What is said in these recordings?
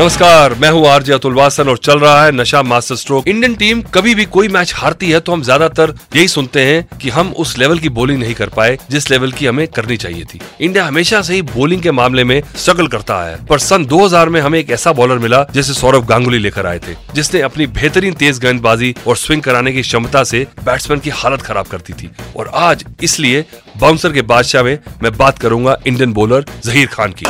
नमस्कार, मैं हूँ आरजे अतुल वासन और चल रहा है नशा मास्टर स्ट्रोक। इंडियन टीम कभी भी कोई मैच हारती है तो हम ज़्यादातर यही सुनते हैं कि हम उस लेवल की बॉलिंग नहीं कर पाए जिस लेवल की हमें करनी चाहिए थी। इंडिया हमेशा से ही बॉलिंग के मामले में स्ट्रगल करता है। पर सन 2000 में हमें एक ऐसा बॉलर मिला जिसे सौरभ गांगुली लेकर आए थे, जिसने अपनी बेहतरीन तेज गेंदबाजी और स्विंग कराने की क्षमता से बैट्समैन की हालत खराब करती थी। और आज इसलिए बाउंसर के बादशाह में मैं बात करूँगा इंडियन बॉलर जहीर खान की।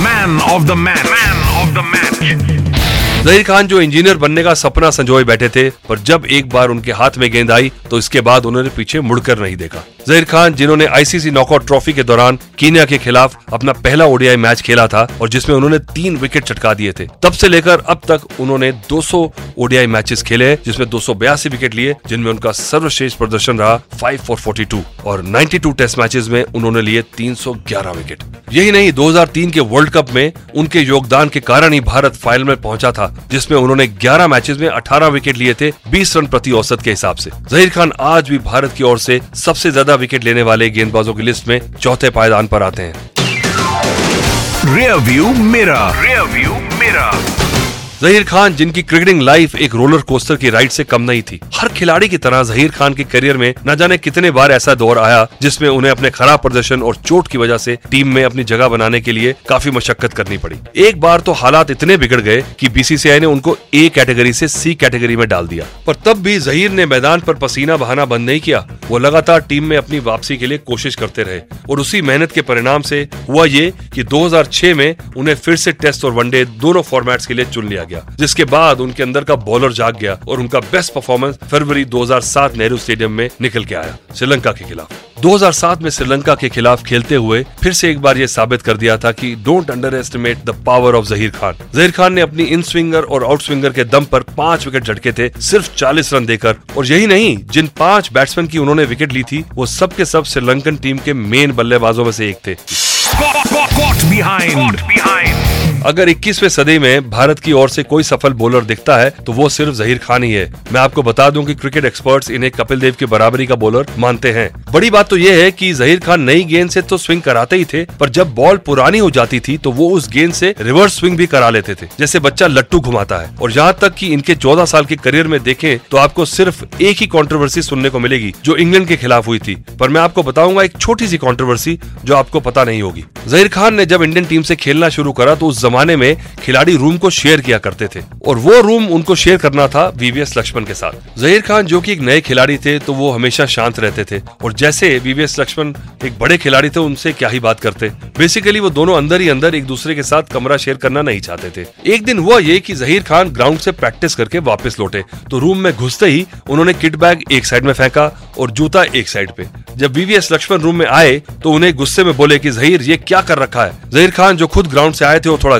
Man of the match. Man of the match. Zaheer Khan जो इंजीनियर बनने का सपना संजोए बैठे थे, पर जब एक बार उनके हाथ में गेंद आई तो इसके बाद उन्होंने पीछे मुड़कर नहीं देखा। जहीर खान, जिन्होंने आईसीसी नॉकआउट ट्रॉफी के दौरान कीनिया के खिलाफ अपना पहला ओडीआई मैच खेला था और जिसमें उन्होंने तीन विकेट चटका दिए थे, तब से लेकर अब तक उन्होंने 200 ओडीआई मैचेस खेले जिसमें दो सौ बयासी विकेट लिए, जिनमें उनका सर्वश्रेष्ठ प्रदर्शन रहा 5 फॉर 42 और 92 टेस्ट मैचेस में उन्होंने लिए 311 विकेट। यही नहीं 2003 के वर्ल्ड कप में उनके योगदान के कारण ही भारत फाइनल में पहुँचा था। जिसमें उन्होंने 11 मैचेस में 18 विकेट लिए थे 20 रन प्रति औसत के हिसाब से। जहीर खान आज भी भारत की ओर से सबसे ज़्यादा विकेट लेने वाले गेंदबाजों की लिस्ट में चौथे पायदान पर आते हैं। रियर व्यू मेरा रियर व्यू मेरा जहीर खान, जिनकी क्रिकेटिंग लाइफ एक रोलर कोस्टर की राइड से कम नहीं थी। हर खिलाड़ी की तरह जहीर खान के करियर में न जाने कितने बार ऐसा दौर आया, जिसमें उन्हें अपने खराब प्रदर्शन और चोट की वजह से टीम में अपनी जगह बनाने के लिए काफ़ी मशक्कत करनी पड़ी। एक बार तो हालात इतने बिगड़ गए कि बीसीसीआई ने उनको ए कैटेगरी से सी कैटेगरी में डाल दिया। पर तब भी जहीर ने मैदान पर पसीना बहाना बंद नहीं किया। वो लगातार टीम में अपनी वापसी के लिए कोशिश करते रहे और उसी मेहनत के परिणाम से हुआ ये कि 2006 में उन्हें फिर से टेस्ट और वनडे दोनों फॉर्मेट्स के लिए चुन लिया गया, जिसके बाद उनके अंदर का बॉलर जाग गया और उनका बेस्ट परफॉर्मेंस फरवरी 2007 नेहरू स्टेडियम में निकल के आया, श्रीलंका के खिलाफ। 2007 में श्रीलंका के खिलाफ खेलते हुए फिर से एक बार ये साबित कर दिया था कि don't underestimate the power of Zaheer Khan Zaheer Khan ने अपनी इन स्विंगर और आउट स्विंगर के दम पर पाँच विकेट झटके थे, सिर्फ़ 40 रन देकर, और यही नहीं, जिन पाँच बैट्समैन की उन्होंने विकेट ली थी, वो सब के सब श्रीलंकन टीम के मेन बल्लेबाजों में से एक थे। behind. Caught behind. अगर 21वें सदी में भारत की ओर से कोई सफल बॉलर दिखता है तो वो सिर्फ़ जहीर खान ही है। मैं आपको बता दूँ कि क्रिकेट एक्सपर्ट्स इन्हें कपिल देव की बराबरी का बॉलर मानते हैं। बड़ी बात तो ये है कि जहीर खान नई गेंद से तो स्विंग कराते ही थे, पर जब बॉल पुरानी हो जाती थी तो वो उस गेंद से रिवर्स स्विंग भी करा लेते थे, जैसे बच्चा लट्टू घुमाता है। और यहाँ तक कि इनके 14 साल के करियर में देखें तो आपको सिर्फ़ एक ही कंट्रोवर्सी सुनने को मिलेगी, जो इंग्लैंड के खिलाफ हुई थी। पर मैं आपको बताऊँगा एक छोटी सी कंट्रोवर्सी जो आपको पता नहीं होगी। जहीर खान ने जब इंडियन टीम से खेलना शुरू करा तो उस जमाने में खिलाड़ी रूम को शेयर किया करते थे। और वो रूम उनको शेयर करना था वीवीएस लक्ष्मण के साथ। जहीर खान, जो कि एक नए खिलाड़ी थे तो वो हमेशा शांत रहते थे। और जैसे वीवीएस लक्ष्मण एक बड़े खिलाड़ी थे, उनसे क्या ही बात करते। बेसिकली वो दोनों अंदर ही अंदर एक दूसरे के साथ कमरा शेयर करना नहीं चाहते थे। एक दिन हुआ ये की जहीर खान ग्राउंड से प्रैक्टिस करके वापस लौटे। तो रूम में घुसते ही उन्होंने किट बैग एक साइड में फेंका और जूता एक साइड पे। जब वीवीएस लक्ष्मण रूम में आए तो उन्हें गुस्से में बोले कि जहीर ये क्या कर रखा है? जहीर खान जो खुद ग्राउंड से आए थे, वो थोड़ा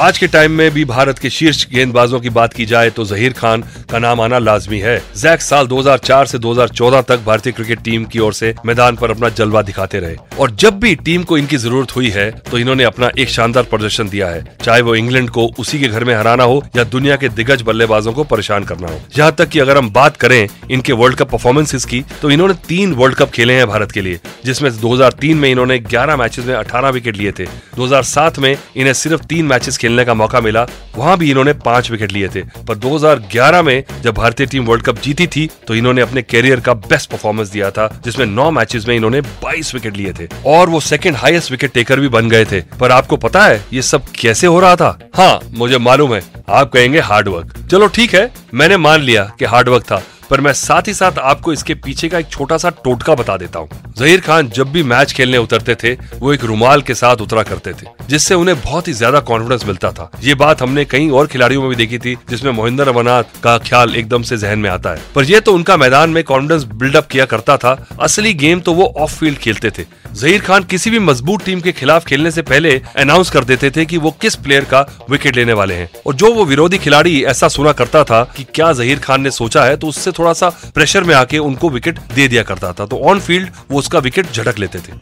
आज के टाइम में भी भारत के शीर्ष गेंदबाजों की बात की जाए तो जहीर खान का नाम आना लाजमी है। जैक साल 2004 से 2014 तक भारतीय क्रिकेट टीम की ओर से मैदान पर अपना जलवा दिखाते रहे। और जब भी टीम को इनकी ज़रूरत हुई है तो इन्होंने अपना एक शानदार प्रदर्शन दिया है। चाहे वो इंग्लैंड को उसी के घर में हराना हो या दुनिया के दिग्गज बल्लेबाजों को परेशान करना हो। यहाँ तक की अगर हम बात करें इनके वर्ल्ड कप परफॉर्मेंसेज की तो इन्होंने तीन वर्ल्ड कप खेले हैं भारत के लिए, जिसमें 2003 में इन्होंने 11 मैचेस में 18 विकेट लिए थे। 2007 में इन्हें सिर्फ़ तीन मैचेस खेलने का मौका मिला, वहाँ भी इन्होंने पाँच विकेट लिए थे। पर 2011 में जब भारतीय टीम वर्ल्ड कप जीती थी तो इन्होंने अपने कैरियर का बेस्ट परफॉर्मेंस दिया था, जिसमें नौ मैचेस में इन्होंने 22 विकेट लिए थे। और वो सेकंड हाईएस्ट विकेट टेकर भी बन गए थे। पर आपको पता है, ये सब कैसे हो रहा था? हाँ मुझे मालूम है। आप कहेंगे हार्ड वर्क। चलो ठीक है, मैंने मान लिया कि हार्ड वर्क था। पर मैं साथ ही साथ आपको इसके पीछे का एक छोटा सा टोटका बता देता हूँ। जहीर खान जब भी मैच खेलने उतरते थे, वो एक रुमाल के साथ उतरा करते थे, जिससे उन्हें बहुत ही ज़्यादा कॉन्फिडेंस मिलता था। ये बात हमने कई और खिलाड़ियों में भी देखी थी, जिसमें मोहिंदर अमरनाथ का ख्याल एकदम से जहन में आता है। पर यह तो उनका मैदान में कॉन्फिडेंस बिल्डअप किया करता था। असली गेम तो वो ऑफ़ फ़ील्ड खेलते थे। जहीर खान किसी भी मज़बूत टीम के खिलाफ खेलने से पहले अनाउंस कर देते थे कि वो किस प्लेयर का विकेट लेने वाले हैं। और जो वो विरोधी खिलाड़ी ऐसा सुना करता था कि क्या जहीर खान ने सोचा है तो उससे थोड़ा सा प्रेशर में आके उनको विकेट दे दिया करता था। तो ऑन फ़ील्ड वो उसका विकेट झटक लेते थे।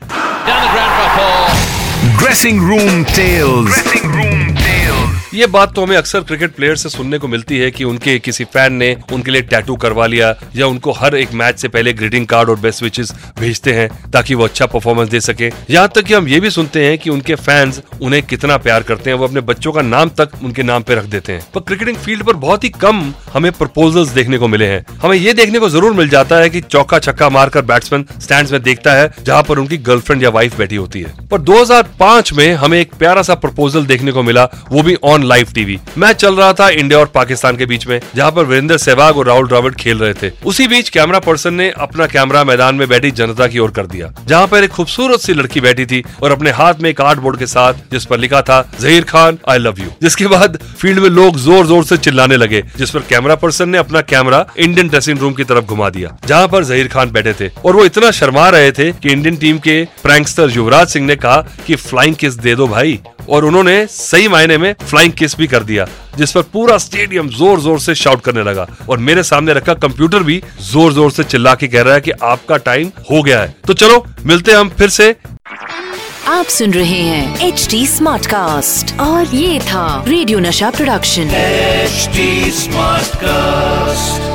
Dressing room tales dressing room ये बात तो हमें अक्सर क्रिकेट प्लेयर से सुनने को मिलती है कि उनके किसी फ़ैन ने उनके लिए टैटू करवा लिया या उनको हर एक मैच से पहले ग्रीटिंग कार्ड और बेस्ट विचेस भेजते हैं ताकि वो अच्छा परफॉर्मेंस दे सके। यहाँ तक कि हम ये भी सुनते हैं कि उनके फैंस उन्हें कितना प्यार करते हैं, वो अपने बच्चों का नाम तक उनके नाम पे रख देते हैं। पर क्रिकेटिंग फ़ील्ड पर बहुत ही कम हमें प्रपोजल्स देखने को मिले हैं। हमें ये देखने को ज़रूर मिल जाता है कि चौका छक्का मारकर बैट्समैन स्टैंड में देखता है जहाँ पर उनकी गर्लफ्रेंड या वाइफ बैठी होती है। पर 2005 में हमें एक प्यारा सा प्रपोजल देखने को मिला, वो भी ऑन लाइव टीवी मैच चल रहा था इंडिया और पाकिस्तान के बीच में, जहाँ पर वीरेंद्र सहवाग और राहुल द्रविड़ खेल रहे थे। उसी बीच कैमरा पर्सन ने अपना कैमरा मैदान में बैठी जनता की ओर कर दिया, जहाँ पर एक खूबसूरत सी लड़की बैठी थी और अपने हाथ में कार्ड बोर्ड के साथ, जिस पर लिखा था, Zaheer Khan I love you जिसके बाद फ़ील्ड में लोग ज़ोर ज़ोर से चिल्लाने लगे, जिस पर कैमरा पर्सन ने अपना कैमरा इंडियन ड्रेसिंग रूम की तरफ़ घुमा दिया, जहाँ पर जहीर खान बैठे थे। और वो इतना शर्मा रहे थे कि इंडियन टीम के प्रैंकस्टर युवराज सिंह ने कहा कि फ्लाइंग किस दे दो भाई। और उन्होंने सही मायने में फ्लाइंग किस भी कर दिया जिस पर पूरा स्टेडियम ज़ोर ज़ोर से शाउट करने लगा। और मेरे सामने रखा कंप्यूटर भी ज़ोर ज़ोर से चिल्ला के कह रहा है कि आपका टाइम हो गया है। तो चलो मिलते हैं हम फिर से। आप सुन रहे हैं एच डी स्मार्ट कास्ट और ये था रेडियो नशा प्रोडक्शन एचडी स्मार्ट Smartcast.